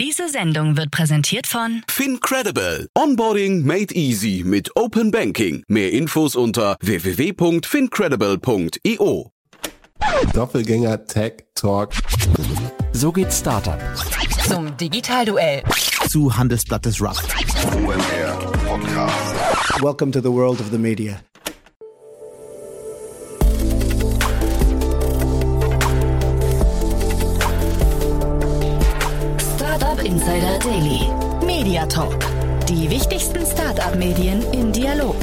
Diese Sendung wird präsentiert von FinCredible. Onboarding made easy mit Open Banking. Mehr Infos unter www.fincredible.io. Doppelgänger Tech Talk. So geht Startup. zum Digitalduell. Zu Handelsblatt des Rough. Welcome to the world of the media. Insider Daily. Media Talk. Die wichtigsten Startup-Medien im Dialog.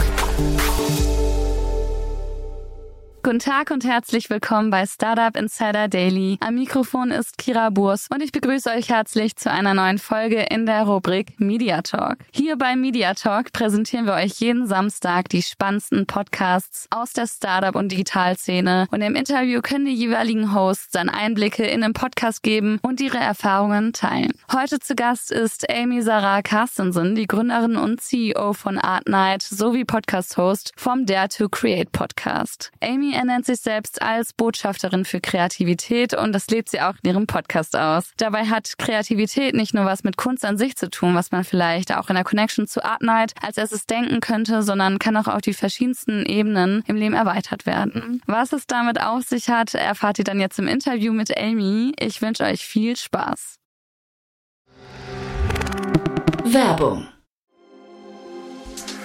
Guten Tag und herzlich willkommen bei Startup Insider Daily. Am Mikrofon ist Kira Burs und ich begrüße euch herzlich zu einer neuen Folge in der Rubrik Media Talk. Hier bei Media Talk präsentieren wir euch jeden Samstag die spannendsten Podcasts aus der Startup- und Digitalszene und im Interview können die jeweiligen Hosts dann Einblicke in den Podcast geben und ihre Erfahrungen teilen. Heute zu Gast ist Amy Sarah Carstensen, die Gründerin und CEO von Art Night sowie Podcast-Host vom Dare to Create Podcast. Amy ernennt sich selbst als Botschafterin für Kreativität und das lebt sie auch in ihrem Podcast aus. Dabei hat Kreativität nicht nur was mit Kunst an sich zu tun, was man vielleicht auch in der Connection zu Art Night als erstes denken könnte, sondern kann auch auf die verschiedensten Ebenen im Leben erweitert werden. Was es damit auf sich hat, erfahrt ihr dann jetzt im Interview mit Amy. Ich wünsche euch viel Spaß. Werbung.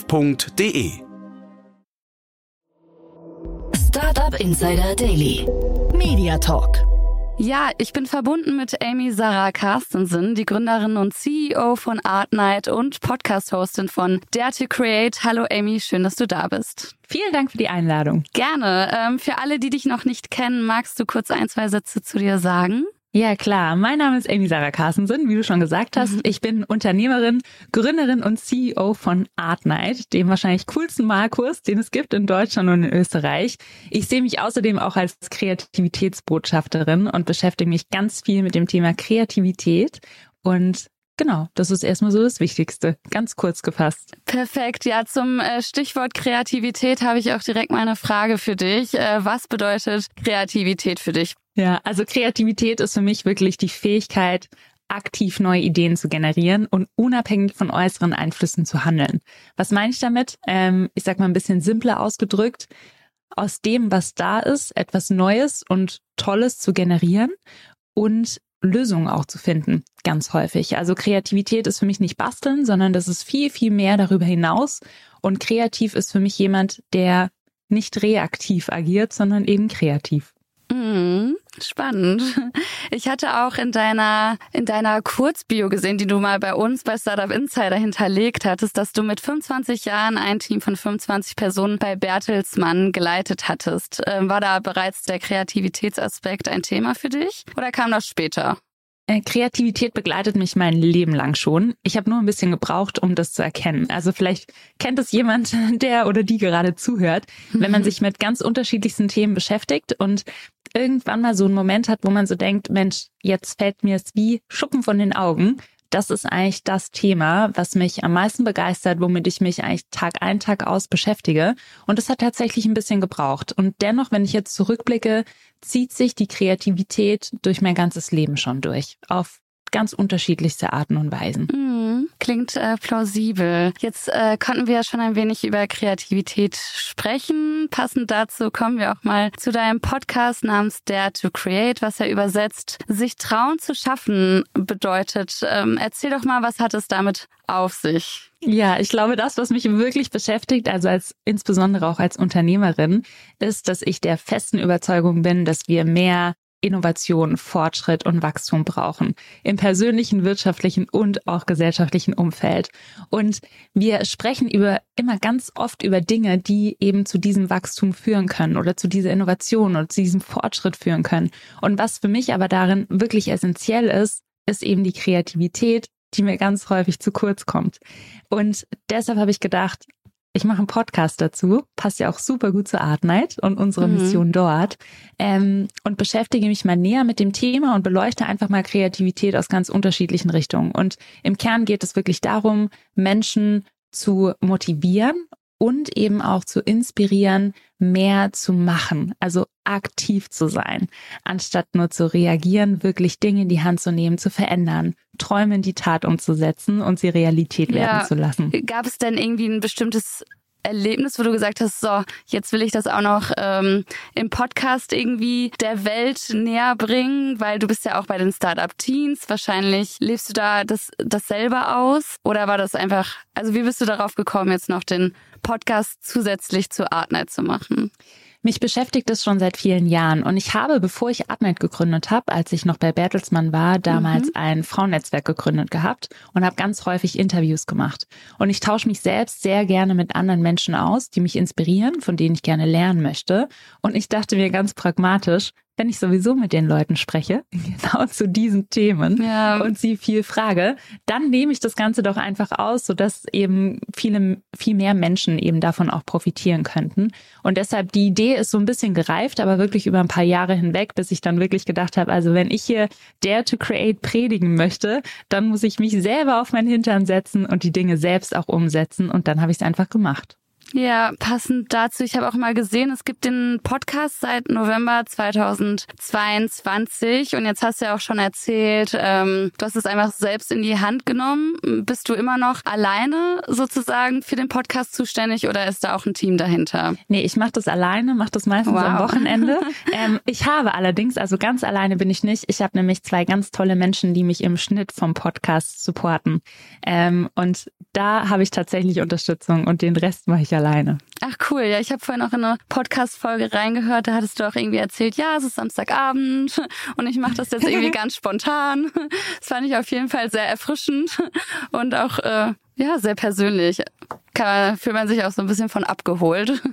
startup.de. Startup Insider Daily. Media Talk. Ja, ich bin verbunden mit Amy Sarah Carstensen, die Gründerin und CEO von Art Night und Podcast-Hostin von Dare to Create. Hallo Amy, schön, dass du da bist. Vielen Dank für die Einladung. Gerne. Ähm, für alle, die dich noch nicht kennen, magst du kurz ein, zwei Sätze zu dir sagen? Ja, klar. Mein Name ist Amy Sarah Carstensen, wie du schon gesagt hast. Mhm. Ich bin Unternehmerin, Gründerin und CEO von Art Night, dem wahrscheinlich coolsten Malkurs, den es gibt in Deutschland und in Österreich. Ich sehe mich außerdem auch als Kreativitätsbotschafterin und beschäftige mich ganz viel mit dem Thema Kreativität und Genau, das ist erstmal so das Wichtigste, ganz kurz gefasst. Perfekt. Ja, zum äh, Stichwort Kreativität habe ich auch direkt mal eine Frage für dich. Äh, Was bedeutet Kreativität für dich? Ja, also Kreativität ist für mich wirklich die Fähigkeit, aktiv neue Ideen zu generieren und unabhängig von äußeren Einflüssen zu handeln. Was meine ich damit? Ähm, ich sag mal ein bisschen simpler ausgedrückt. Aus dem, was da ist, etwas Neues und Tolles zu generieren und Lösungen auch zu finden, ganz häufig. Also Kreativität ist für mich nicht basteln, sondern das ist viel, viel mehr darüber hinaus. Und kreativ ist für mich jemand, der nicht reaktiv agiert, sondern eben kreativ. Mhm, spannend. Ich hatte auch in deiner, in deiner Kurzbio gesehen, die du mal bei uns bei Startup Insider hinterlegt hattest, dass du mit 25 Jahren ein Team von 25 Personen bei Bertelsmann geleitet hattest. Ähm, War da bereits der Kreativitätsaspekt ein Thema für dich oder kam das später? Äh, Kreativität begleitet mich mein Leben lang schon. Ich habe nur ein bisschen gebraucht, um das zu erkennen. Also vielleicht kennt es jemand, der oder die gerade zuhört, wenn man sich mit ganz unterschiedlichsten Themen beschäftigt und irgendwann mal so einen Moment hat, wo man so denkt, Mensch, jetzt fällt mir es wie Schuppen von den Augen. Das ist eigentlich das Thema, was mich am meisten begeistert, womit ich mich eigentlich Tag ein, Tag aus beschäftige. Und es hat tatsächlich ein bisschen gebraucht. Und dennoch, wenn ich jetzt zurückblicke, zieht sich die Kreativität durch mein ganzes Leben schon durch. Auf ganz unterschiedlichste Arten und Weisen. Mhm, klingt äh, plausibel. Jetzt äh, konnten wir ja schon ein wenig über Kreativität sprechen. Passend dazu kommen wir auch mal zu deinem Podcast namens Dare to Create, was ja übersetzt sich trauen zu schaffen bedeutet. Ähm, erzähl doch mal, was hat es damit auf sich? Ja, ich glaube, das, was mich wirklich beschäftigt, also als insbesondere auch als Unternehmerin, ist, dass ich der festen Überzeugung bin, dass wir mehr Innovation, Fortschritt und Wachstum brauchen. Im persönlichen, wirtschaftlichen und auch gesellschaftlichen Umfeld. Und wir sprechen über immer ganz oft über Dinge, die eben zu diesem Wachstum führen können oder zu dieser Innovation oder zu diesem Fortschritt führen können. Und was für mich aber darin wirklich essentiell ist, ist eben die Kreativität, die mir ganz häufig zu kurz kommt. Und deshalb habe ich gedacht, ich mache einen Podcast dazu, passt ja auch super gut zur Art Night und unserer mhm. Mission dort ähm, und beschäftige mich mal näher mit dem Thema und beleuchte einfach mal Kreativität aus ganz unterschiedlichen Richtungen. Und im Kern geht es wirklich darum, Menschen zu motivieren und eben auch zu inspirieren, mehr zu machen, also aktiv zu sein, anstatt nur zu reagieren, wirklich Dinge in die Hand zu nehmen, zu verändern, Träume in die Tat umzusetzen und sie Realität werden ja. zu lassen. Gab es denn irgendwie ein bestimmtes Erlebnis, wo du gesagt hast, so, jetzt will ich das auch noch ähm, im Podcast irgendwie der Welt näher bringen, weil du bist ja auch bei den Startup Teens. Wahrscheinlich lebst du da das, das selber aus? Oder war das einfach, also wie bist du darauf gekommen, jetzt noch den Podcast zusätzlich zu Artnight zu machen? Mich beschäftigt es schon seit vielen Jahren und ich habe, bevor ich Artnet gegründet habe, als ich noch bei Bertelsmann war, damals mhm. ein Frauennetzwerk gegründet gehabt und habe ganz häufig Interviews gemacht. Und ich tausche mich selbst sehr gerne mit anderen Menschen aus, die mich inspirieren, von denen ich gerne lernen möchte. Und ich dachte mir ganz pragmatisch, wenn ich sowieso mit den Leuten spreche, genau zu diesen Themen ja. und sie viel frage, dann nehme ich das Ganze doch einfach aus, sodass eben viele, viel mehr Menschen eben davon auch profitieren könnten. Und deshalb die Idee ist so ein bisschen gereift, aber wirklich über ein paar Jahre hinweg, bis ich dann wirklich gedacht habe, also wenn ich hier Dare to Create predigen möchte, dann muss ich mich selber auf meinen Hintern setzen und die Dinge selbst auch umsetzen. Und dann habe ich es einfach gemacht. Ja, passend dazu, ich habe auch mal gesehen, es gibt den Podcast seit November 2022 und jetzt hast du ja auch schon erzählt, ähm, du hast es einfach selbst in die Hand genommen. Bist du immer noch alleine sozusagen für den Podcast zuständig oder ist da auch ein Team dahinter? Nee, ich mache das alleine, mache das meistens wow. am Wochenende. ähm, ich habe allerdings, also ganz alleine bin ich nicht, ich habe nämlich zwei ganz tolle Menschen, die mich im Schnitt vom Podcast supporten. Ähm, und da habe ich tatsächlich Unterstützung und den Rest mache ich alleine. Ach cool, ja, ich habe vorhin auch in eine Podcast-Folge reingehört, da hattest du auch irgendwie erzählt, ja, es ist Samstagabend und ich mache das jetzt irgendwie ganz spontan. Das fand ich auf jeden Fall sehr erfrischend und auch äh, ja, sehr persönlich. Kann, fühlt man sich auch so ein bisschen von abgeholt.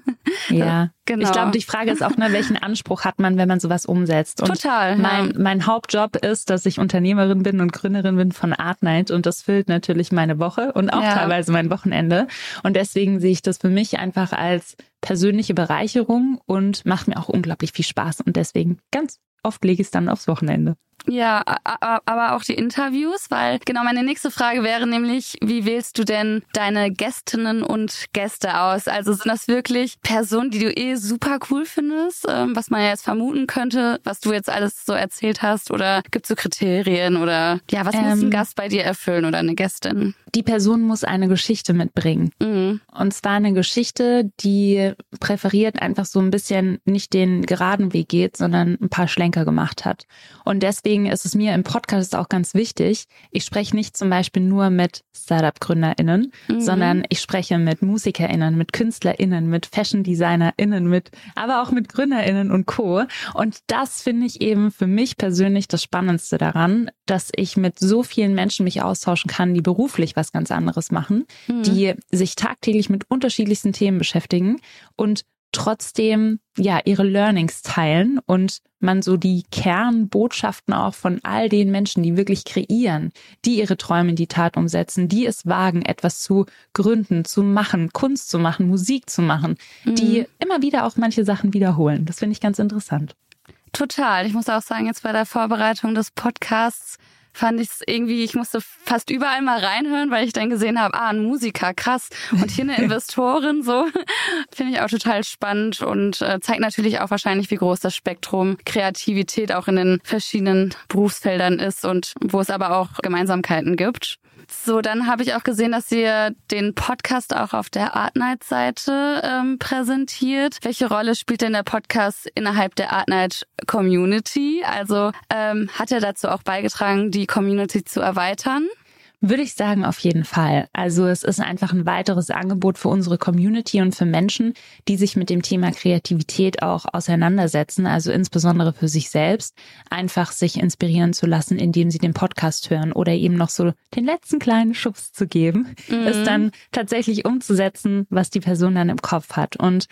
Ja, genau. Ich glaube, die Frage ist auch, ne, welchen Anspruch hat man, wenn man sowas umsetzt? Und Total. Mein, ja. mein Hauptjob ist, dass ich Unternehmerin bin und Gründerin bin von Art Night und das füllt natürlich meine Woche und auch ja. teilweise mein Wochenende. Und deswegen sehe ich das für mich einfach als persönliche Bereicherung und macht mir auch unglaublich viel Spaß und deswegen ganz oft lege ich es dann aufs Wochenende. Ja, aber auch die Interviews, weil genau meine nächste Frage wäre nämlich, wie wählst du denn deine Gästinnen und Gäste aus? Also sind das wirklich Personen, die du eh super cool findest, ähm, was man ja jetzt vermuten könnte, was du jetzt alles so erzählt hast? Oder gibt es so Kriterien oder ja, was ähm, muss ein ähm, Gast bei dir erfüllen oder eine Gästin? Die Person muss eine Geschichte mitbringen. Mhm. Und zwar eine Geschichte, die präferiert einfach so ein bisschen nicht den geraden Weg geht, sondern ein paar Schlenker gemacht hat. Und deswegen deswegen ist es mir im Podcast auch ganz wichtig. Ich spreche nicht zum Beispiel nur mit Startup-GründerInnen, mhm. sondern ich spreche mit MusikerInnen, mit KünstlerInnen, mit Fashion-DesignerInnen, mit, aber auch mit GründerInnen und Co. Und das finde ich eben für mich persönlich das Spannendste daran, dass ich mit so vielen Menschen mich austauschen kann, die beruflich was ganz anderes machen, mhm. die sich tagtäglich mit unterschiedlichsten Themen beschäftigen und trotzdem ja ihre Learnings teilen und man so die Kernbotschaften auch von all den Menschen, die wirklich kreieren, die ihre Träume in die Tat umsetzen, die es wagen, etwas zu gründen, zu machen, Kunst zu machen, Musik zu machen, mhm. die immer wieder auch manche Sachen wiederholen. Das finde ich ganz interessant. Total. Ich muss auch sagen, jetzt bei der Vorbereitung des Podcasts fand ich es irgendwie, ich musste fast überall mal reinhören, weil ich dann gesehen habe, ah, ein Musiker, krass. Und hier eine Investorin, so. Finde ich auch total spannend und äh, zeigt natürlich auch wahrscheinlich, wie groß das Spektrum Kreativität auch in den verschiedenen Berufsfeldern ist und wo es aber auch Gemeinsamkeiten gibt. So, dann habe ich auch gesehen, dass ihr den Podcast auch auf der Artnight-Seite ähm, präsentiert. Welche Rolle spielt denn der Podcast innerhalb der Artnight-Community? Also ähm, hat er dazu auch beigetragen, die Community zu erweitern? Würde ich sagen, auf jeden Fall. Also es ist einfach ein weiteres Angebot für unsere Community und für Menschen, die sich mit dem Thema Kreativität auch auseinandersetzen, also insbesondere für sich selbst, einfach sich inspirieren zu lassen, indem sie den Podcast hören oder eben noch so den letzten kleinen Schubs zu geben, mhm. ist dann tatsächlich umzusetzen, was die Person dann im Kopf hat. Und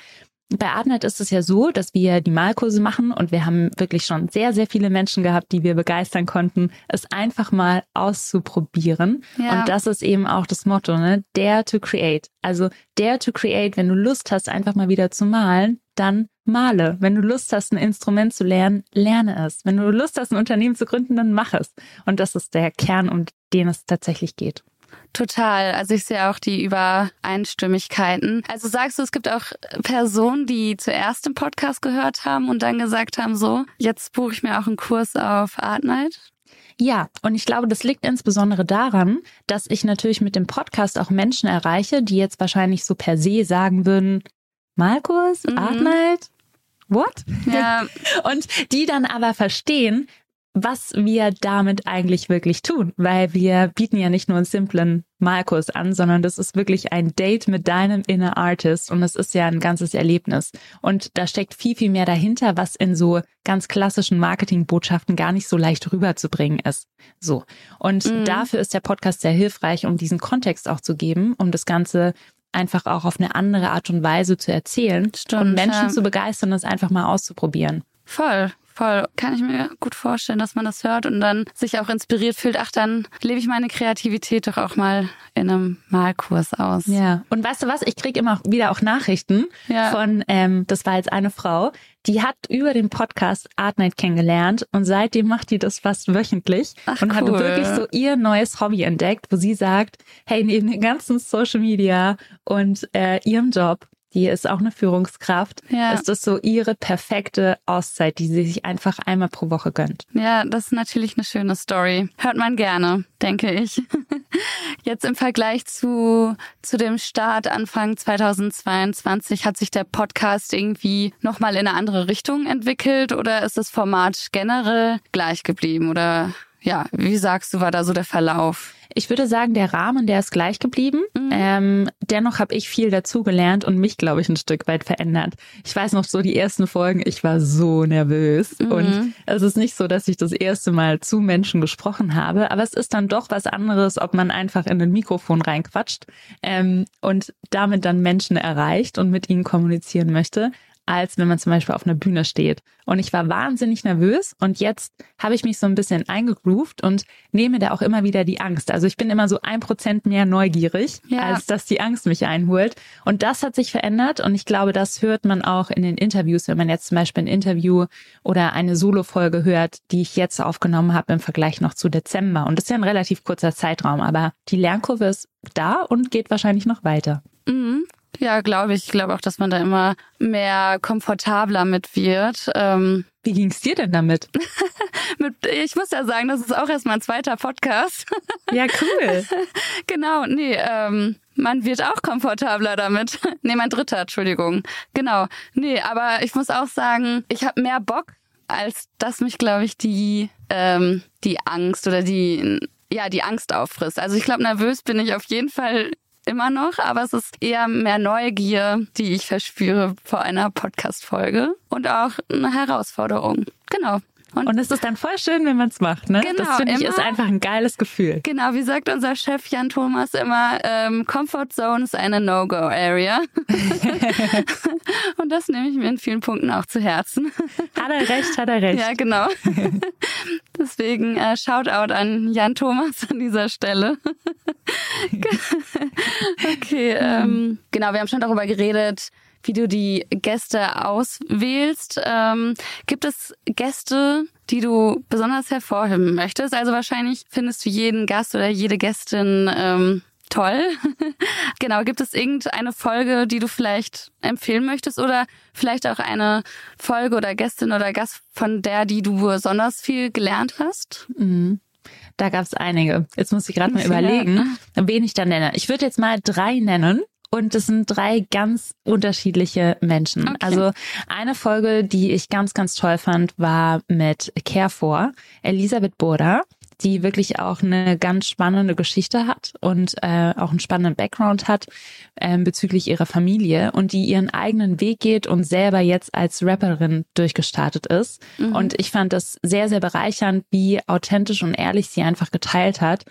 bei Artnet ist es ja so, dass wir die Malkurse machen und wir haben wirklich schon sehr, sehr viele Menschen gehabt, die wir begeistern konnten, es einfach mal auszuprobieren. Ja. Und das ist eben auch das Motto, ne? Dare to create. Also dare to create, wenn du Lust hast, einfach mal wieder zu malen, dann male. Wenn du Lust hast, ein Instrument zu lernen, lerne es. Wenn du Lust hast, ein Unternehmen zu gründen, dann mach es. Und das ist der Kern, um den es tatsächlich geht. Total. Also ich sehe auch die Übereinstimmigkeiten. Also sagst du, es gibt auch Personen, die zuerst den Podcast gehört haben und dann gesagt haben, so, jetzt buche ich mir auch einen Kurs auf Art Night? Ja, und ich glaube, das liegt insbesondere daran, dass ich natürlich mit dem Podcast auch Menschen erreiche, die jetzt wahrscheinlich so per se sagen würden, Malkurs, Mhm. Art Night, what? Ja, Und die dann aber verstehen, was wir damit eigentlich wirklich tun, weil wir bieten ja nicht nur einen simplen Malkurs an, sondern das ist wirklich ein Date mit deinem Inner Artist und es ist ja ein ganzes Erlebnis. Und da steckt viel, viel mehr dahinter, was in so ganz klassischen Marketingbotschaften gar nicht so leicht rüberzubringen ist. So. Und Mhm. dafür ist der Podcast sehr hilfreich, um diesen Kontext auch zu geben, um das Ganze einfach auch auf eine andere Art und Weise zu erzählen Stimmt, und Menschen ja. zu begeistern, das einfach mal auszuprobieren. voll. Voll. Kann ich mir gut vorstellen, dass man das hört und dann sich auch inspiriert fühlt. Ach, dann lebe ich meine Kreativität doch auch mal in einem Malkurs aus. Ja. Und weißt du was? Ich krieg immer wieder auch Nachrichten Ja. von, ähm, das war jetzt eine Frau, die hat über den Podcast Art Night kennengelernt und seitdem macht die das fast wöchentlich Ach, und hat cool. wirklich so ihr neues Hobby entdeckt, wo sie sagt, hey, neben den ganzen Social Media und äh, ihrem Job, die ist auch eine Führungskraft, Ja. ist das so ihre perfekte Auszeit, die sie sich einfach einmal pro Woche gönnt. Ja, das ist natürlich eine schöne Story. Hört man gerne, denke ich. Jetzt im Vergleich zu, zu dem Start Anfang 2022 hat sich der Podcast irgendwie nochmal in eine andere Richtung entwickelt oder ist das Format generell gleich geblieben oder ja, wie sagst du, war da so der Verlauf? Ich würde sagen, der Rahmen, der ist gleich geblieben. Ähm, dennoch habe ich viel dazugelernt und mich, glaube ich, ein Stück weit verändert. Ich weiß noch so die ersten Folgen, ich war so nervös. Und es ist nicht so, dass ich das erste Mal zu Menschen gesprochen habe, aber es ist dann doch was anderes, ob man einfach in ein Mikrofon reinquatscht ähm, und damit dann Menschen erreicht und mit ihnen kommunizieren möchte, als wenn man zum Beispiel auf einer Bühne steht. Und ich war wahnsinnig nervös und jetzt habe ich mich so ein bisschen eingegroovt und nehme da auch immer wieder die Angst. Also ich bin immer so ein Prozent mehr neugierig, Ja. als dass die Angst mich einholt. Und das hat sich verändert und ich glaube, das hört man auch in den Interviews, wenn man jetzt zum Beispiel ein Interview oder eine Solo-Folge hört, die ich jetzt aufgenommen habe im Vergleich noch zu Dezember. Und das ist ja ein relativ kurzer Zeitraum, aber die Lernkurve ist da und geht wahrscheinlich noch weiter. Mhm. Ja, glaube ich. Ich glaube auch, dass man da immer mehr komfortabler mit wird. Ähm, Wie ging's dir denn damit? mit, ich muss ja sagen, das ist auch erst mein zweiter Podcast. Ja, cool. genau, nee, ähm, man wird auch komfortabler damit. nee, mein dritter, Entschuldigung. Genau. Nee, aber ich muss auch sagen, ich habe mehr Bock, als dass mich, glaube ich, die, ähm, die Angst oder die, ja, die Angst auffrisst. Also ich glaube, nervös bin ich auf jeden Fall immer noch, aber es ist eher mehr Neugier, die ich verspüre vor einer Podcast-Folge und auch eine Herausforderung. Genau. Und, Und es ist dann voll schön, wenn man es macht, ne? Genau, das finde ich immer. ist einfach ein geiles Gefühl. genau, wie sagt unser Chef Jan Thomas immer, ähm, Comfort Zone ist eine No-Go-Area. und das nehme ich mir in vielen Punkten auch zu Herzen. Hat er recht, hat er recht. Ja, genau. Deswegen äh, Shoutout an Jan Thomas an dieser Stelle. okay, ähm, genau, wir haben schon darüber geredet, wie du die Gäste auswählst. Ähm, gibt es Gäste, die du besonders hervorheben möchtest? Also wahrscheinlich findest du jeden Gast oder jede Gästin ähm, toll. genau, gibt es irgendeine Folge, die du vielleicht empfehlen möchtest oder vielleicht auch eine Folge oder Gästin oder Gast, von der, die du besonders viel gelernt hast? Mhm. Da gab es einige. Jetzt muss ich gerade mal Ja. überlegen, wen ich da nenne. Ich würde jetzt mal drei nennen. Und das sind drei ganz unterschiedliche Menschen. Okay. Also eine Folge, die ich ganz, ganz toll fand, war mit Care4, Elisabeth Burda, die wirklich auch eine ganz spannende Geschichte hat und äh, auch einen spannenden Background hat ähm, bezüglich ihrer Familie und die ihren eigenen Weg geht und selber jetzt als Rapperin durchgestartet ist. Und ich fand das sehr, sehr bereichernd, wie authentisch und ehrlich sie einfach geteilt hat,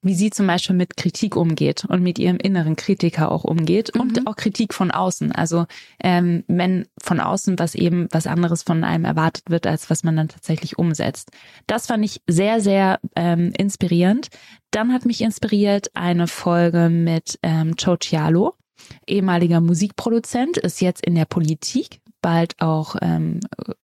wie sie zum Beispiel mit Kritik umgeht und mit ihrem inneren Kritiker auch umgeht mhm. und auch Kritik von außen. Also ähm, wenn von außen was eben was anderes von einem erwartet wird, als was man dann tatsächlich umsetzt. Das fand ich sehr, sehr ähm, inspirierend. Dann hat mich inspiriert eine Folge mit ähm, Joe Cialo, ehemaliger Musikproduzent, ist jetzt in der Politik, bald auch ähm,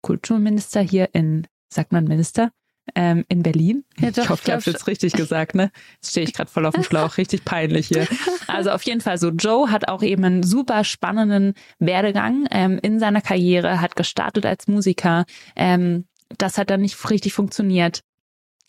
Kulturminister hier in, sagt man Minister? Ähm, in Berlin. Ja, doch, ich hoffe, ich habe jetzt richtig gesagt, ne? Jetzt stehe ich gerade voll auf dem Schlauch, richtig peinlich hier. Also auf jeden Fall so, Joe hat auch eben einen super spannenden Werdegang ähm, in seiner Karriere, hat gestartet als Musiker. Ähm, das hat dann nicht richtig funktioniert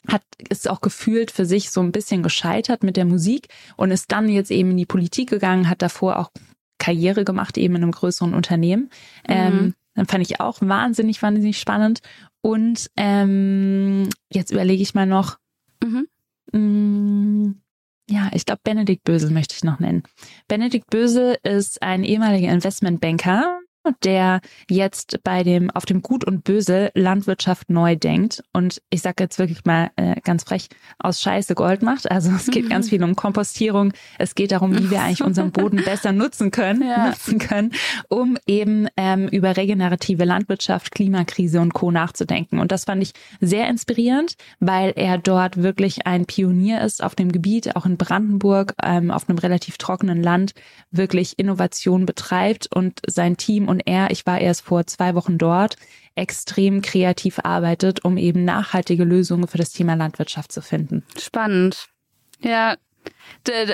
hat ist auch gefühlt für sich so ein bisschen gescheitert mit der Musik und ist dann jetzt eben in die Politik gegangen, hat davor auch Karriere gemacht eben in einem größeren Unternehmen. Mhm. Ähm, dann fand ich auch wahnsinnig, wahnsinnig spannend. Und ähm, jetzt überlege ich mal noch. Mhm. Mh, mm, ja, ich glaube, Benedikt Bösel möchte ich noch nennen. Benedikt Bösel ist ein ehemaliger Investmentbanker, der jetzt bei dem auf dem Gut und Böse Landwirtschaft neu denkt und ich sage jetzt wirklich mal äh, ganz frech aus Scheiße Gold macht. Also es geht ganz viel um Kompostierung. Es geht darum, wie wir eigentlich unseren Boden besser nutzen können, ja. nutzen können, um eben ähm, über regenerative Landwirtschaft, Klimakrise und Co nachzudenken. Und das fand ich sehr inspirierend, weil er dort wirklich ein Pionier ist auf dem Gebiet, auch in Brandenburg, ähm, auf einem relativ trockenen Land, wirklich Innovation betreibt und sein Team und er, ich war erst vor zwei Wochen dort, extrem kreativ arbeitet, um eben nachhaltige Lösungen für das Thema Landwirtschaft zu finden. Spannend. Ja,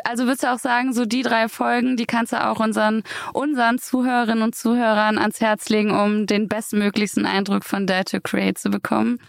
also würdest du auch sagen, so die drei Folgen, die kannst du auch unseren, unseren Zuhörerinnen und Zuhörern ans Herz legen, um den bestmöglichsten Eindruck von Dare to Create zu bekommen?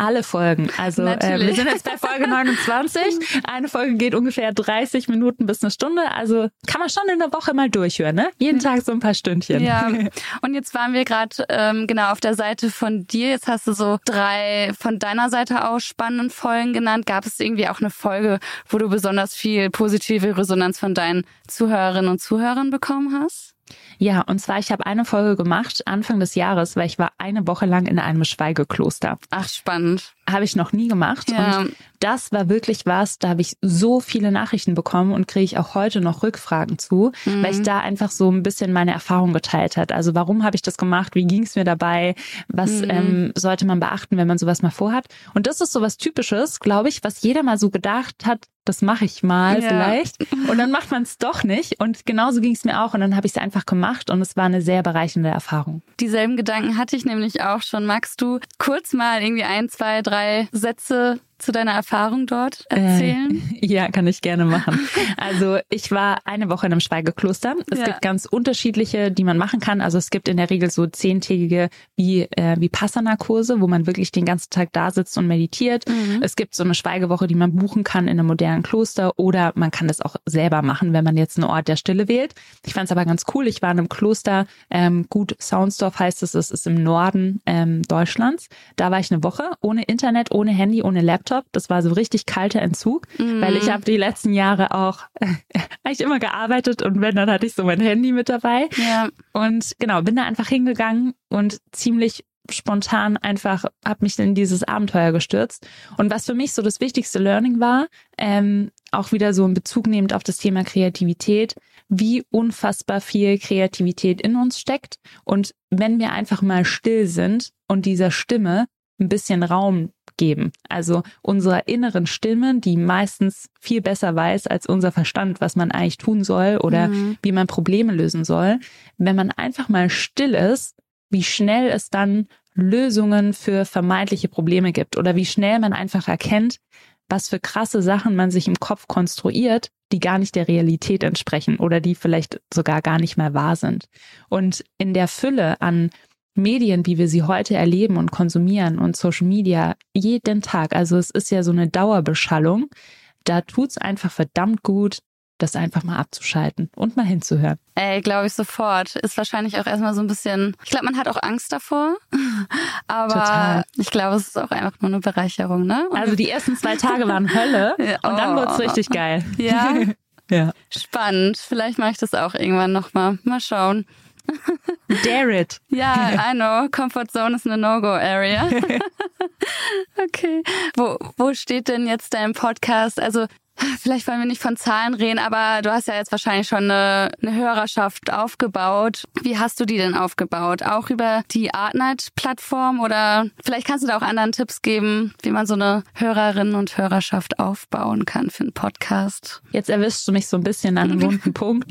Alle Folgen. Also äh, wir sind jetzt bei Folge 29. Eine Folge geht ungefähr 30 Minuten bis eine Stunde. Also kann man schon in der Woche mal durchhören, ne? Jeden Tag so ein paar Stündchen. Ja. Und jetzt waren wir gerade ähm, genau auf der Seite von dir. Jetzt hast du so drei von deiner Seite aus spannenden Folgen genannt. Gab es irgendwie auch eine Folge, wo du besonders viel positive Resonanz von deinen Zuhörerinnen und Zuhörern bekommen hast? Ja, und zwar, ich habe eine Folge gemacht Anfang des Jahres, weil ich war eine Woche lang in einem Schweigekloster. Ach, spannend. Habe ich noch nie gemacht. Ja. Und das war wirklich was, da habe ich so viele Nachrichten bekommen und kriege ich auch heute noch Rückfragen zu, mhm. weil ich da einfach so ein bisschen meine Erfahrung geteilt hat. Also warum habe ich das gemacht? Wie ging es mir dabei? Was mhm. ähm, sollte man beachten, wenn man sowas mal vorhat? Und das ist so was Typisches, glaube ich, was jeder mal so gedacht hat, das mache ich mal ja. vielleicht. Und dann macht man es doch nicht. Und genauso ging es mir auch. Und dann habe ich es einfach gemacht und es war eine sehr bereichernde Erfahrung. Dieselben Gedanken hatte ich nämlich auch schon. Magst du kurz mal irgendwie ein, zwei, drei Sätze zu deiner Erfahrung dort erzählen? Äh, ja, kann ich gerne machen. Also ich war eine Woche in einem Schweigekloster. Es ja. gibt ganz unterschiedliche, die man machen kann. Also es gibt in der Regel so zehntägige wie äh, wie Passana-Kurse, wo man wirklich den ganzen Tag da sitzt und meditiert. Mhm. Es gibt so eine Schweigewoche, die man buchen kann in einem modernen Kloster oder man kann das auch selber machen, wenn man jetzt einen Ort der Stille wählt. Ich fand es aber ganz cool. Ich war in einem Kloster, ähm, gut Soundsdorf heißt es, es ist im Norden ähm, Deutschlands. Da war ich eine Woche ohne Internet, ohne Handy, ohne Laptop Laptop. Das war so richtig kalter Entzug, mhm. weil ich habe die letzten Jahre auch eigentlich immer gearbeitet und wenn, dann hatte ich so mein Handy mit dabei. Ja. Und genau, bin da einfach hingegangen und ziemlich spontan einfach habe mich in dieses Abenteuer gestürzt. Und was für mich so das wichtigste Learning war, ähm, auch wieder so in Bezug nehmend auf das Thema Kreativität, wie unfassbar viel Kreativität in uns steckt. Und wenn wir einfach mal still sind und dieser Stimme ein bisschen Raum geben. Also unserer inneren Stimme, die meistens viel besser weiß als unser Verstand, was man eigentlich tun soll oder mhm. wie man Probleme lösen soll. Wenn man einfach mal still ist, wie schnell es dann Lösungen für vermeintliche Probleme gibt oder wie schnell man einfach erkennt, was für krasse Sachen man sich im Kopf konstruiert, die gar nicht der Realität entsprechen oder die vielleicht sogar gar nicht mehr wahr sind. Und in der Fülle an Medien, wie wir sie heute erleben und konsumieren und Social Media jeden Tag, also es ist ja so eine Dauerbeschallung, da tut's einfach verdammt gut, das einfach mal abzuschalten und mal hinzuhören. Ey, glaube ich sofort. Ist wahrscheinlich auch erstmal so ein bisschen, ich glaube, man hat auch Angst davor, aber Total. ich glaube, es ist auch einfach nur eine Bereicherung, ne? Und also die ersten zwei Tage waren Hölle und oh. dann wird's richtig geil. Ja. ja. Spannend. Vielleicht mache ich das auch irgendwann nochmal. Mal schauen. Dare it. Ja, I know. Comfort Zone ist eine No-Go-Area. okay. Wo, wo steht denn jetzt dein Podcast? Also vielleicht wollen wir nicht von Zahlen reden, aber du hast ja jetzt wahrscheinlich schon eine, eine Hörerschaft aufgebaut. Wie hast du die denn aufgebaut? Auch über die Artnight-Plattform oder vielleicht kannst du da auch anderen Tipps geben, wie man so eine Hörerinnen und Hörerschaft aufbauen kann für einen Podcast. Jetzt erwischst du mich so ein bisschen an einem wunden Punkt,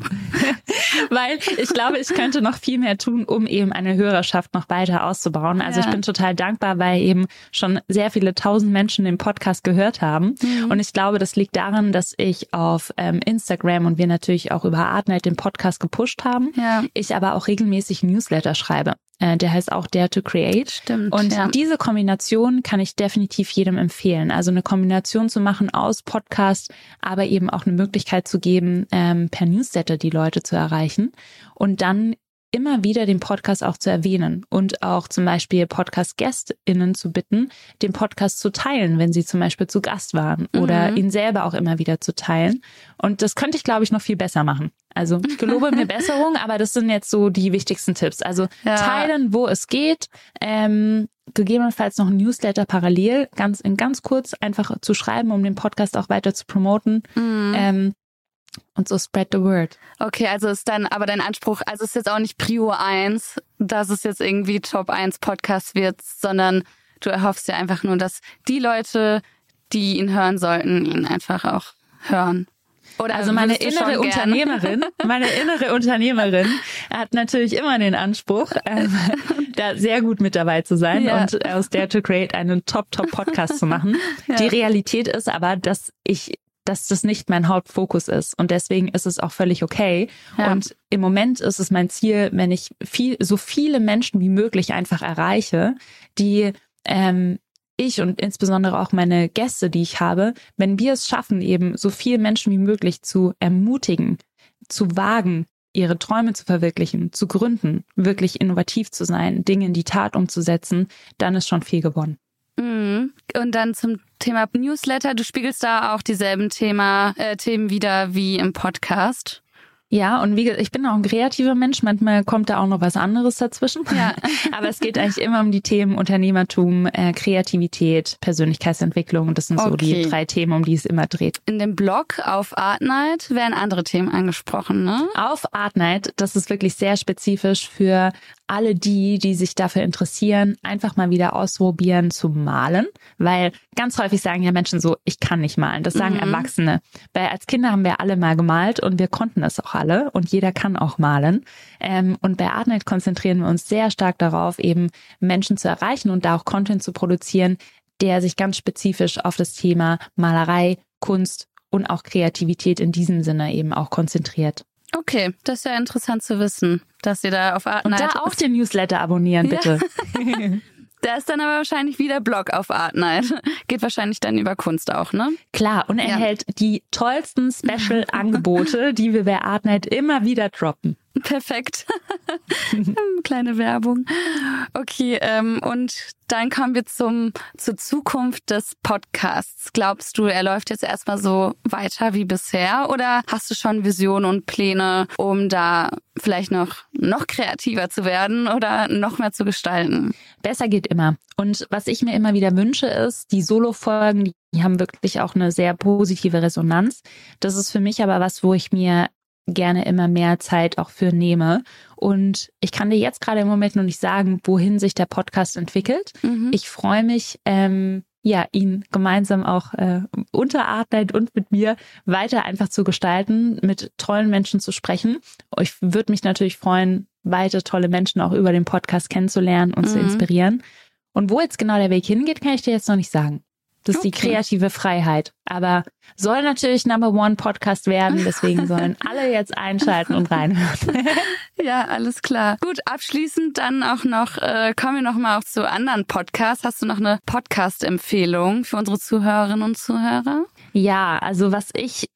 weil ich glaube, ich könnte noch viel mehr tun, um eben eine Hörerschaft noch weiter auszubauen. Also ja. ich bin total dankbar, weil eben schon sehr viele tausend Menschen den Podcast gehört haben. Mhm. Und ich glaube, das liegt daran, dass ich auf ähm, Instagram und wir natürlich auch über Artnight den Podcast gepusht haben. Ja. Ich aber auch regelmäßig Newsletter schreibe. Äh, der heißt auch Dare to Create. Stimmt. Und ja. diese Kombination kann ich definitiv jedem empfehlen. Also eine Kombination zu machen aus Podcast, aber eben auch eine Möglichkeit zu geben, ähm, per Newsletter die Leute zu erreichen. Und dann immer wieder den Podcast auch zu erwähnen und auch zum Beispiel Podcast-GästInnen zu bitten, den Podcast zu teilen, wenn sie zum Beispiel zu Gast waren oder mhm. ihn selber auch immer wieder zu teilen. Und das könnte ich, glaube ich, noch viel besser machen. Also ich gelobe mir Besserung, aber das sind jetzt so die wichtigsten Tipps. Also ja. teilen, wo es geht. Ähm, gegebenenfalls noch ein Newsletter parallel, ganz in ganz kurz einfach zu schreiben, um den Podcast auch weiter zu promoten. Mhm. Ähm, und so spread the word. Okay, also ist dann aber dein Anspruch, also ist jetzt auch nicht Prio 1, dass es jetzt irgendwie Top 1 Podcast wird, sondern du erhoffst ja einfach nur, dass die Leute, die ihn hören sollten, ihn einfach auch hören. Oder also meine innere Unternehmerin, meine innere Unternehmerin hat natürlich immer den Anspruch, ähm, da sehr gut mit dabei zu sein ja. und aus Dare to Create einen Top-Top-Podcast zu machen. Ja. Die Realität ist aber, dass ich dass das nicht mein Hauptfokus ist. Und deswegen ist es auch völlig okay. Ja. Und im Moment ist es mein Ziel, wenn ich viel, so viele Menschen wie möglich einfach erreiche, die ähm, ich und insbesondere auch meine Gäste, die ich habe, wenn wir es schaffen, eben so viele Menschen wie möglich zu ermutigen, zu wagen, ihre Träume zu verwirklichen, zu gründen, wirklich innovativ zu sein, Dinge in die Tat umzusetzen, dann ist schon viel gewonnen. Mhm. Und dann zum Thema Newsletter. Du spiegelst da auch dieselben Thema, äh, Themen wieder wie im Podcast. Ja, und wie gesagt, ich bin auch ein kreativer Mensch. Manchmal kommt da auch noch was anderes dazwischen. Ja. Aber es geht eigentlich immer um die Themen Unternehmertum, äh, Kreativität, Persönlichkeitsentwicklung. Das sind okay. so die drei Themen, um die es immer dreht. In dem Blog auf Artnight werden andere Themen angesprochen, ne? Auf Artnight, das ist wirklich sehr spezifisch für alle die, die sich dafür interessieren, einfach mal wieder ausprobieren zu malen, weil ganz häufig sagen ja Menschen so, ich kann nicht malen. Das sagen mhm. Erwachsene. Weil als Kinder haben wir alle mal gemalt und wir konnten es auch alle und jeder kann auch malen. Ähm, und bei Artnet konzentrieren wir uns sehr stark darauf, eben Menschen zu erreichen und da auch Content zu produzieren, der sich ganz spezifisch auf das Thema Malerei, Kunst und auch Kreativität in diesem Sinne eben auch konzentriert. Okay, das ist ja interessant zu wissen, dass ihr da auf Art Und da auch den Newsletter abonnieren, bitte. Ja. Da ist dann aber wahrscheinlich wieder Blog auf Art Night. Geht wahrscheinlich dann über Kunst auch, ne? Klar, und er ja. die tollsten Special-Angebote, die wir bei Art Night immer wieder droppen. Perfekt. Kleine Werbung. Okay, ähm, und dann kommen wir zum, zur Zukunft des Podcasts. Glaubst du, er läuft jetzt erstmal so weiter wie bisher oder hast du schon Visionen und Pläne, um da vielleicht noch, noch kreativer zu werden oder noch mehr zu gestalten? Besser geht immer. Und was ich mir immer wieder wünsche, ist, die Solo-Folgen, die haben wirklich auch eine sehr positive Resonanz. Das ist für mich aber was, wo ich mir gerne immer mehr Zeit auch für nehme. Und ich kann dir jetzt gerade im Moment noch nicht sagen, wohin sich der Podcast entwickelt. Mhm. Ich freue mich, ähm, ja, ihn gemeinsam auch äh, unter Artnight und mit mir weiter einfach zu gestalten, mit tollen Menschen zu sprechen. Ich würde mich natürlich freuen, weitere tolle Menschen auch über den Podcast kennenzulernen und mhm. zu inspirieren. Und wo jetzt genau der Weg hingeht, kann ich dir jetzt noch nicht sagen. Das ist okay. die kreative Freiheit. Aber soll natürlich Number One Podcast werden. Deswegen sollen alle jetzt einschalten und reinhören. ja, alles klar. Gut, abschließend dann auch noch, äh, kommen wir noch mal auch zu anderen Podcasts. Hast du noch eine Podcast-Empfehlung für unsere Zuhörerinnen und Zuhörer? Ja, also was ich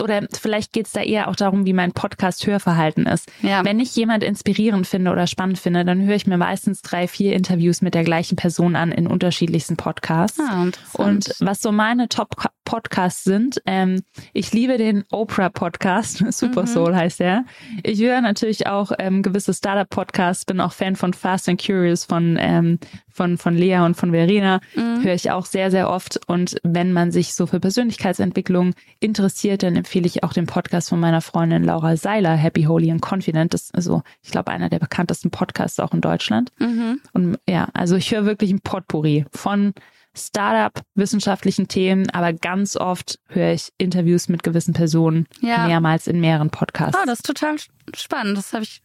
oder vielleicht geht es da eher auch darum, wie mein Podcast-Hörverhalten ist. Ja. Wenn ich jemand inspirierend finde oder spannend finde, dann höre ich mir meistens drei, vier Interviews mit der gleichen Person an in unterschiedlichsten Podcasts. Ah, und was so meine Top Podcasts sind. Ähm, ich liebe den Oprah Podcast, Super mhm. Soul heißt er. Ich höre natürlich auch ähm, gewisse Startup Podcasts, bin auch Fan von Fast and Curious von ähm, von von Lea und von Verena, mhm. höre ich auch sehr sehr oft. Und wenn man sich so für Persönlichkeitsentwicklung interessiert, dann empfehle ich auch den Podcast von meiner Freundin Laura Seiler, Happy Holy and Confident. Das ist also ich glaube einer der bekanntesten Podcasts auch in Deutschland. Mhm. Und ja, also ich höre wirklich ein Potpourri von Startup, wissenschaftlichen Themen, aber ganz oft höre ich Interviews mit gewissen Personen ja. mehrmals in mehreren Podcasts. Oh, das ist total spannend. Das habe ich,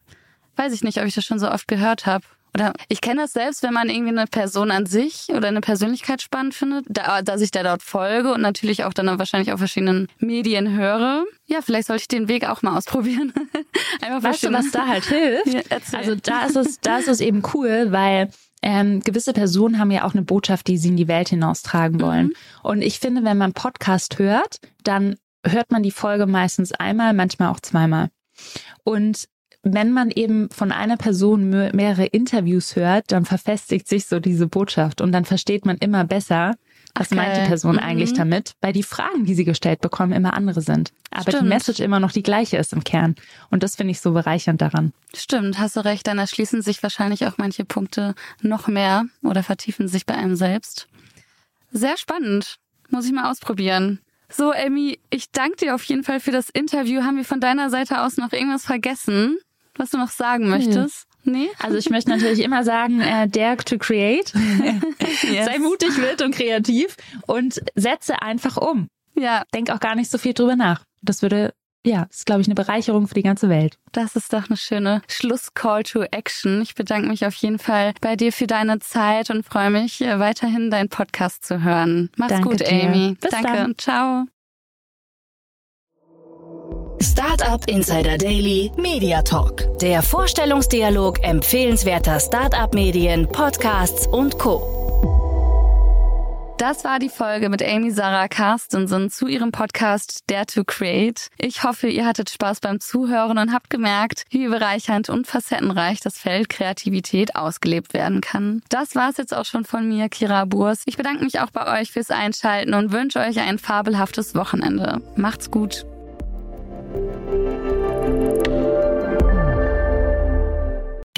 weiß ich nicht, ob ich das schon so oft gehört habe. Oder ich kenne das selbst, wenn man irgendwie eine Person an sich oder eine Persönlichkeit spannend findet, da, dass ich da dort folge und natürlich auch dann wahrscheinlich auf verschiedenen Medien höre. Ja, vielleicht sollte ich den Weg auch mal ausprobieren. Einfach weißt du, was da halt hilft? Ja, also da ist es, da ist es eben cool, weil ähm, gewisse Personen haben ja auch eine Botschaft, die sie in die Welt hinaustragen wollen. Mhm. Und ich finde, wenn man Podcast hört, dann hört man die Folge meistens einmal, manchmal auch zweimal. Und wenn man eben von einer Person mehrere Interviews hört, dann verfestigt sich so diese Botschaft und dann versteht man immer besser, was okay. meint die Person mhm. eigentlich damit? Weil die Fragen, die sie gestellt bekommen, immer andere sind. Aber Stimmt. die Message immer noch die gleiche ist im Kern. Und das finde ich so bereichernd daran. Stimmt, hast du recht. Dann erschließen sich wahrscheinlich auch manche Punkte noch mehr oder vertiefen sich bei einem selbst. Sehr spannend. Muss ich mal ausprobieren. So, Amy, ich danke dir auf jeden Fall für das Interview. Haben wir von deiner Seite aus noch irgendwas vergessen, was du noch sagen möchtest? Nee? Also ich möchte natürlich immer sagen, äh, dare to create. yes. Sei mutig, wild und kreativ und setze einfach um. Ja. Denk auch gar nicht so viel drüber nach. Das würde, ja, ist, glaube ich, eine Bereicherung für die ganze Welt. Das ist doch eine schöne Schlusscall to Action. Ich bedanke mich auf jeden Fall bei dir für deine Zeit und freue mich, äh, weiterhin deinen Podcast zu hören. Mach's Danke gut, dir. Amy. Bis Danke. Dann. Ciao. Startup Insider Daily Media Talk. Der Vorstellungsdialog empfehlenswerter Startup-Medien, Podcasts und Co. Das war die Folge mit Amy Sarah Carstensen zu ihrem Podcast Dare to Create. Ich hoffe, ihr hattet Spaß beim Zuhören und habt gemerkt, wie bereichernd und facettenreich das Feld Kreativität ausgelebt werden kann. Das war's jetzt auch schon von mir, Kira Burs. Ich bedanke mich auch bei euch fürs Einschalten und wünsche euch ein fabelhaftes Wochenende. Macht's gut.